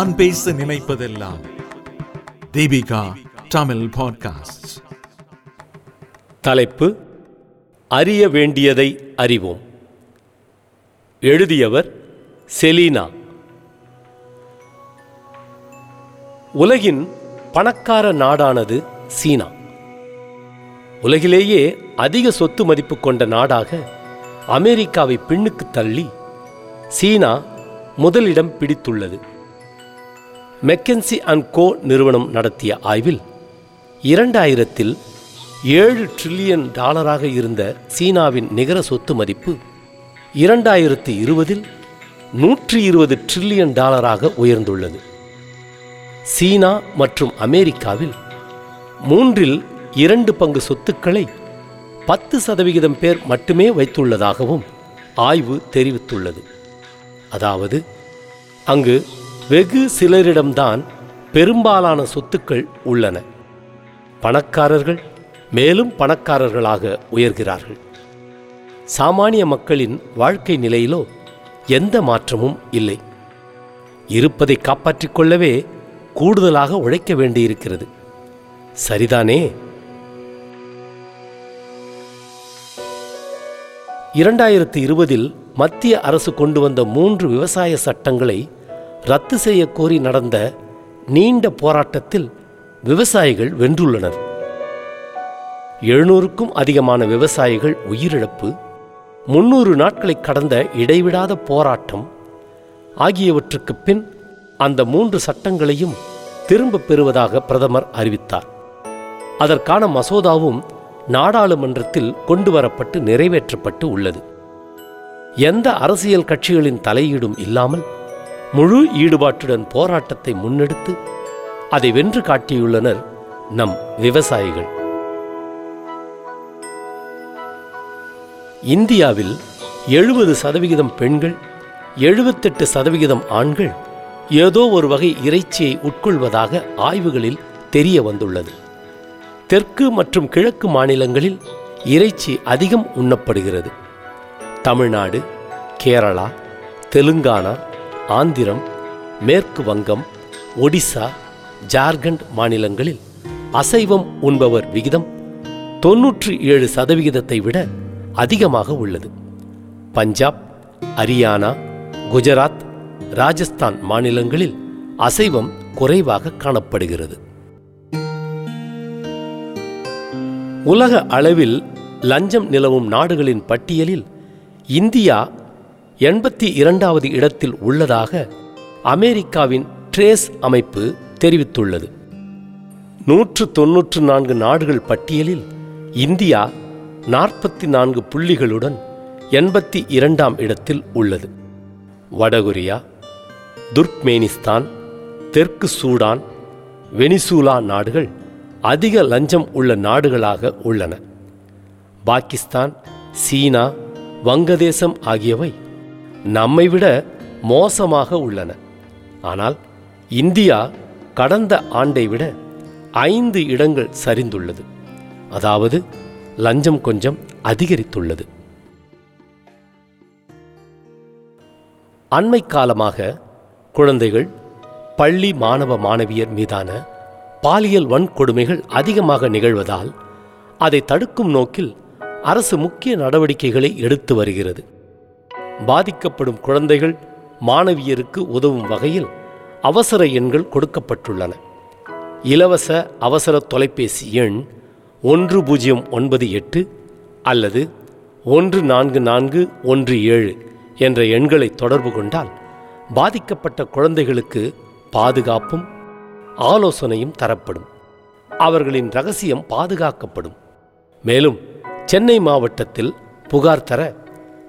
நான் பேச நினைப்பதெல்லாம். தீபிகா தமிழ் பாட்காஸ்ட் தலைப்பு அறிய வேண்டியதை அறிவோம். எழுதியவர் செலீனா. உலகின் பணக்கார நாடானது சீனா. உலகிலேயே அதிக சொத்து மதிப்பு கொண்ட நாடாக அமெரிக்காவை பின்னுக்கு தள்ளி சீனா முதலிடம் பிடித்துள்ளது. மெக்கன்சி அண்ட் கோ நிறுவனம் நடத்திய ஆய்வில் இரண்டாயிரத்தில் ஏழு ட்ரில்லியன் டாலராக இருந்த சீனாவின் நிகர சொத்து மதிப்பு இரண்டாயிரத்தி இருபதில் நூற்றி இருபது ட்ரில்லியன் டாலராக உயர்ந்துள்ளது. சீனா மற்றும் அமெரிக்காவில் மூன்றில் இரண்டு பங்கு சொத்துக்களை பத்து சதவிகிதம் பேர் மட்டுமே வைத்துள்ளதாகவும் ஆய்வு தெரிவித்துள்ளது. அதாவது அங்கு வெகு சிலரிடம்தான் பெரும்பாலான சொத்துக்கள் உள்ளன. பணக்காரர்கள் மேலும் பணக்காரர்களாக உயர்கிறார்கள். சாமானிய மக்களின் வாழ்க்கை நிலையிலோ எந்த மாற்றமும் இல்லை. இருப்பதை காப்பாற்றிக் கொள்ளவே கூடுதலாக உழைக்க வேண்டியிருக்கிறது. சரிதானே? இரண்டாயிரத்தி இருபதில் மத்திய அரசு கொண்டு வந்த மூன்று விவசாய சட்டங்களை ரத்து செய்ய கோரி நடந்த நீண்ட போராட்டத்தில் விவசாயிகள் வென்றுள்ளனர். எழுநூறுக்கும் அதிகமான விவசாயிகள் உயிரிழப்பு முன்னூறு நாட்களை கடந்த இடைவிடாத போராட்டம் ஆகியவற்றுக்கு பின் அந்த மூன்று சட்டங்களையும் திரும்பப் பெறுவதாக பிரதமர் அறிவித்தார். அதற்கான மசோதாவும் நாடாளுமன்றத்தில் கொண்டு வரப்பட்டு நிறைவேற்றப்பட்டு உள்ளது. எந்த அரசியல் கட்சிகளின் தலையீடும் இல்லாமல் முழு ஈடுபாட்டுடன் போராட்டத்தை முன்னெடுத்து அதை வென்று காட்டியுள்ளனர் நம் விவசாயிகள். இந்தியாவில் எழுபது சதவிகிதம் பெண்கள் எழுபத்தெட்டு சதவிகிதம் ஆண்கள் ஏதோ ஒரு வகை இறைச்சியை உட்கொள்வதாக ஆய்வுகளில் தெரிய வந்துள்ளது. தெற்கு மற்றும் கிழக்கு மாநிலங்களில் இறைச்சி அதிகம் உண்ணப்படுகிறது. தமிழ்நாடு கேரளா தெலுங்கானா ஆந்திரம் மேற்கு வங்கம் ஒடிசா ஜார்க்கண்ட் மாநிலங்களில் அசைவம் உண்பவர் விகிதம் தொன்னூற்றி ஏழு சதவிகிதத்தை விட அதிகமாக உள்ளது. பஞ்சாப் ஹரியானா குஜராத் ராஜஸ்தான் மாநிலங்களில் அசைவம் குறைவாக காணப்படுகிறது. உலக அளவில் லஞ்சம் நிலவும் நாடுகளின் பட்டியலில் இந்தியா எண்பத்தி இரண்டாவது இடத்தில் உள்ளதாக அமெரிக்காவின் ட்ரேஸ் அமைப்பு தெரிவித்துள்ளது. நூற்று தொன்னூற்று நான்கு நாடுகள் பட்டியலில் இந்தியா நாற்பத்தி நான்கு புள்ளிகளுடன் எண்பத்தி இரண்டாம் இடத்தில் உள்ளது. வடகொரியா துர்க்மேனிஸ்தான் தெற்கு சூடான் வெனிசூலா நாடுகள் அதிக லஞ்சம் உள்ள நாடுகளாக உள்ளன. பாகிஸ்தான் சீனா வங்கதேசம் ஆகியவை நம்மை விட மோசமாக உள்ளன. ஆனால் இந்தியா கடந்த ஆண்டை விட ஐந்து இடங்கள் சரிந்துள்ளது. அதாவது லஞ்சம் கொஞ்சம் அதிகரித்துள்ளது. அண்மை காலமாக குழந்தைகள் பள்ளி மாணவ மாணவியர் மீதான பாலியல் வன்கொடுமைகள் அதிகமாக நிகழ்வதால் அதை தடுக்கும் நோக்கில் அரசு முக்கிய நடவடிக்கைகளை எடுத்து வருகிறது. பாதிக்கப்படும் குழந்தைகள் மாணவியருக்கு உதவும் வகையில் அவசர எண்கள் கொடுக்கப்பட்டுள்ளன. இலவச அவசர தொலைபேசி எண் ஒன்று பூஜ்ஜியம் ஒன்பது எட்டு அல்லது ஒன்று நான்கு நான்கு ஒன்று ஏழு என்ற எண்களை தொடர்பு கொண்டால் பாதிக்கப்பட்ட குழந்தைகளுக்கு பாதுகாப்பும் ஆலோசனையும் தரப்படும். அவர்களின் ரகசியம் பாதுகாக்கப்படும். மேலும் சென்னை மாவட்டத்தில் புகார் தர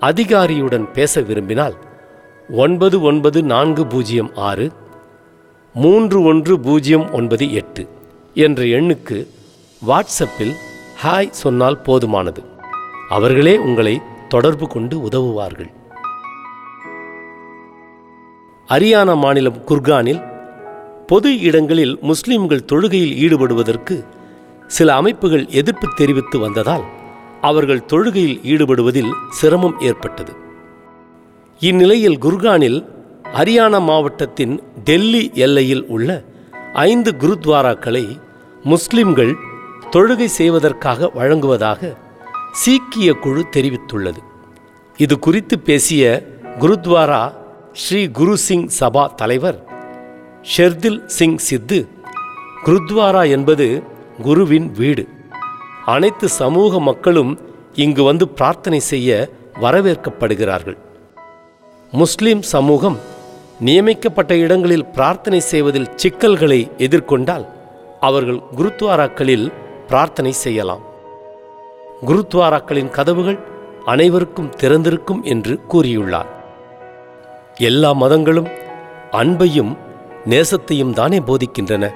அதிகாரியுடன் பேச விரும்பினால் ஒன்பது ஒன்பது நான்கு பூஜ்ஜியம் ஆறு மூன்று ஒன்று பூஜ்ஜியம் ஒன்பது எட்டு என்ற எண்ணுக்கு வாட்ஸ்அப்பில் ஹாய் சொன்னால் போதுமானது. அவர்களே உங்களை தொடர்பு கொண்டு உதவுவார்கள். ஹரியானா மாநிலம் குர்கானில் பொது இடங்களில் முஸ்லிம்கள் தொழுகையில் ஈடுபடுவதற்கு சில அமைப்புகள் எதிர்ப்பு தெரிவித்து வந்ததால் அவர்கள் தொழுகையில் ஈடுபடுவதில் சிரமம் ஏற்பட்டது. இந்நிலையில் குர்கானில் ஹரியானா மாவட்டத்தின் டெல்லி எல்லையில் உள்ள ஐந்து குருத்வாராக்களை முஸ்லிம்கள் தொழுகை செய்வதற்காக வழங்குவதாக சீக்கிய குழு தெரிவித்துள்ளது. இது குறித்து பேசிய குருத்வாரா ஸ்ரீ குரு சிங் சபா தலைவர் ஷெர்தில் சிங் சித்து குருத்வாரா என்பது குருவின் வீடு. அனைத்து சமூக மக்களும் இங்கு வந்து பிரார்த்தனை செய்ய வரவேற்கப்படுகிறார்கள். முஸ்லிம் சமூகம் நியமிக்கப்பட்ட இடங்களில் பிரார்த்தனை செய்வதில் சிக்கல்களை எதிர்கொண்டால் அவர்கள் குருத்வாராக்களில் பிரார்த்தனை செய்யலாம். குருத்வாராக்களின் கதவுகள் அனைவருக்கும் திறந்திருக்கும் என்று கூறியுள்ளார். எல்லா மதங்களும் அன்பையும் நேசத்தையும் தானே போதிக்கின்றன.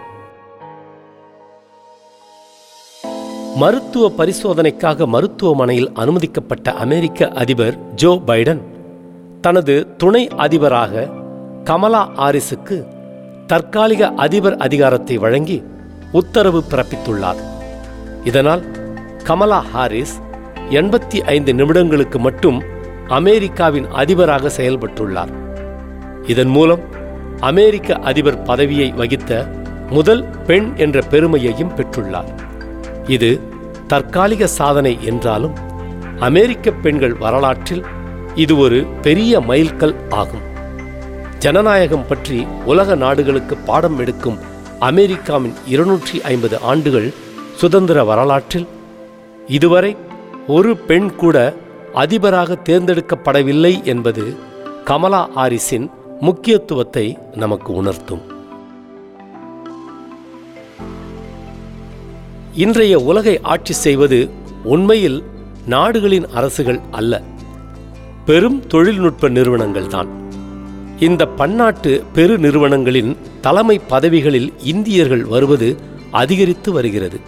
மருத்துவ பரிசோதனைக்காக மருத்துவமனையில் அனுமதிக்கப்பட்ட அமெரிக்க அதிபர் ஜோ பைடன் தனது துணை அதிபராக கமலா ஆரிஸுக்கு தற்காலிக அதிபர் அதிகாரத்தை வழங்கி உத்தரவு பிறப்பித்துள்ளார். இதனால் கமலா ஹாரிஸ் எண்பத்தி ஐந்து நிமிடங்களுக்கு மட்டும் அமெரிக்காவின் அதிபராக செயல்பட்டுள்ளார். இதன் மூலம் அமெரிக்க அதிபர் பதவியை வகித்த முதல் பெண் என்ற பெருமையையும் பெற்றுள்ளார். இது தற்காலிக சாதனை என்றாலும் அமெரிக்க பெண்கள் வரலாற்றில் இது ஒரு பெரிய மைல்கல் ஆகும். ஜனநாயகம் பற்றி உலக நாடுகளுக்கு பாடம் எடுக்கும் அமெரிக்காவின் இருநூற்றி ஐம்பது ஆண்டுகள் சுதந்திர வரலாற்றில் இதுவரை ஒரு பெண் கூட அதிபராக தேர்ந்தெடுக்கப்படவில்லை என்பது கமலா ஆரிஸின் முக்கியத்துவத்தை நமக்கு உணர்த்தும். இன்றைய உலகை ஆட்சி செய்வது உண்மையில் நாடுகளின் அரசுகள் அல்ல. பெரும் தொழில்நுட்ப நிறுவனங்கள்தான் இந்த பன்னாட்டு பெரு நிறுவனங்களின் தலைமை பதவிகளில் இந்தியர்கள் வருவது அதிகரித்து வருகிறது.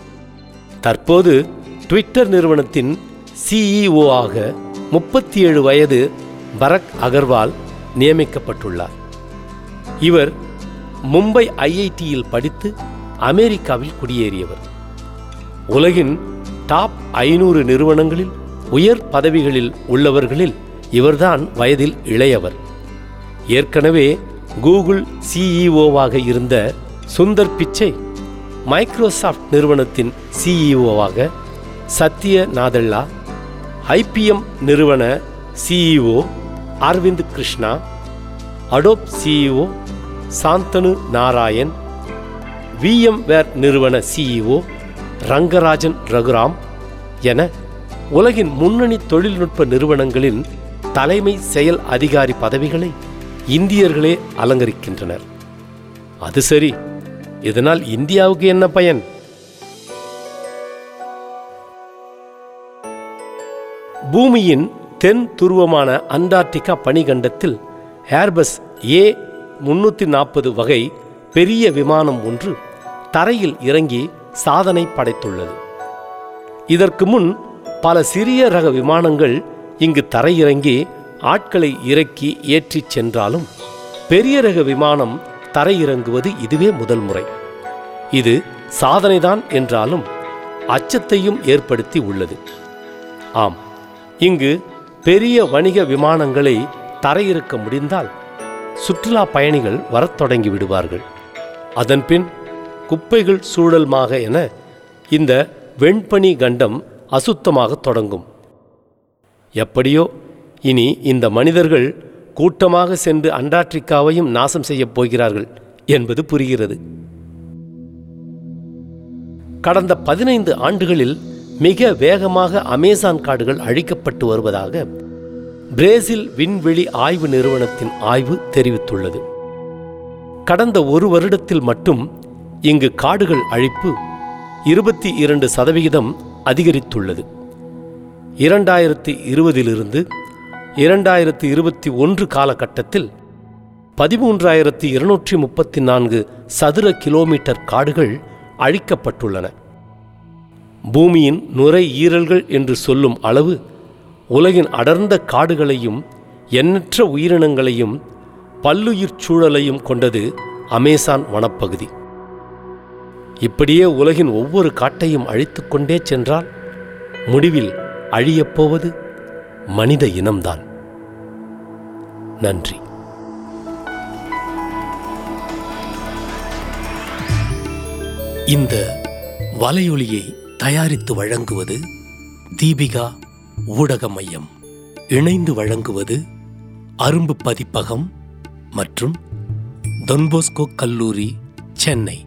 தற்போது ட்விட்டர் நிறுவனத்தின் சிஇஓ ஆக முப்பத்தி ஏழு வயது பரக் அகர்வால் நியமிக்கப்பட்டுள்ளார். இவர் மும்பை ஐஐடியில் படித்து அமெரிக்காவில் குடியேறியவர். உலகின் டாப் ஐநூறு நிறுவனங்களில் உயர் பதவிகளில் உள்ளவர்களில் இவர்தான் வயதில் இளையவர். ஏற்கனவே கூகுள் சிஇஓவாக இருந்த சுந்தர் பிச்சை மைக்ரோசாஃப்ட் நிறுவனத்தின் சிஇஓவாக சத்ய நாதல்லா ஐபிஎம் நிறுவன CEO Arvind Krishna Adobe CEO Shantanu Narayen VMware நிறுவன சிஇஓ ரங்கராஜன் ரகுராம் என உலகின் முன்னணி தொழில்நுட்ப நிறுவனங்களின் தலைமை செயல் அதிகாரி பதவிகளை இந்தியர்களே அலங்கரிக்கின்றனர். அது சரி இதனால் இந்தியாவுக்கு என்ன பயன்? பூமியின் தென் துருவமான அண்டார்டிகா பனிகண்டத்தில் ஏர்பஸ் ஏ முன்னூற்றி நாற்பது வகை பெரிய விமானம் ஒன்று தரையில் இறங்கி சாதனை படைத்துள்ளது. இதற்கு முன் பல சிறிய ரக விமானங்கள் இங்கு தரையிறங்கி ஆட்களை இறக்கி ஏற்றிச் சென்றாலும் பெரிய ரக விமானம் தரையிறங்குவது இதுவே முதல் முறை. இது சாதனைதான் என்றாலும் அச்சத்தையும் ஏற்படுத்தி உள்ளது. ஆம் இங்கு பெரிய வணிக விமானங்களை தரையிறக்க முடிந்தால் சுற்றுலா பயணிகள் வரத் தொடங்கி விடுவார்கள். அதன்பின் குப்பைகள் சூழல்மாக என இந்த வெண்பனி கண்டம் அசுத்தமாக தொடங்கும். எப்படியோ இனி இந்த மனிதர்கள் கூட்டமாக சென்று அண்டார்டிகாவையும் நாசம் செய்யப் போகிறார்கள் என்பது புரிகிறது. கடந்த பதினைந்து ஆண்டுகளில் மிக வேகமாக அமேசான் காடுகள் அழிக்கப்பட்டு வருவதாக பிரேசில் விண்வெளி ஆய்வு நிறுவனத்தின் ஆய்வு தெரிவித்துள்ளது. கடந்த ஒரு வருடத்தில் மட்டும் இங்கு காடுகள் அழிப்பு இருபத்தி இரண்டு சதவிகிதம் அதிகரித்துள்ளது. இரண்டாயிரத்தி இருபதிலிருந்து இரண்டாயிரத்தி இருபத்தி ஒன்று காலகட்டத்தில் பதிமூன்றாயிரத்தி இருநூற்றி முப்பத்தி நான்கு சதுர கிலோமீட்டர் காடுகள் அழிக்கப்பட்டுள்ளன. பூமியின் நுரை ஈரல்கள் என்று சொல்லும் அளவு உலகின் அடர்ந்த காடுகளையும் எண்ணற்ற உயிரினங்களையும் பல்லுயிர் சூழலையும் கொண்டது அமேசான் வனப்பகுதி. இப்படியே உலகின் ஒவ்வொரு காட்டையும் அழித்துக்கொண்டே சென்றால் முடிவில் அழியப்போவது மனித இனம்தான். நன்றி. இந்த வலையொலியை தயாரித்து வழங்குவது தீபிகா ஊடக மையம் இணைந்து வழங்குவது அரும்பு பதிப்பகம் மற்றும் தொன்போஸ்கோ கல்லூரி சென்னை.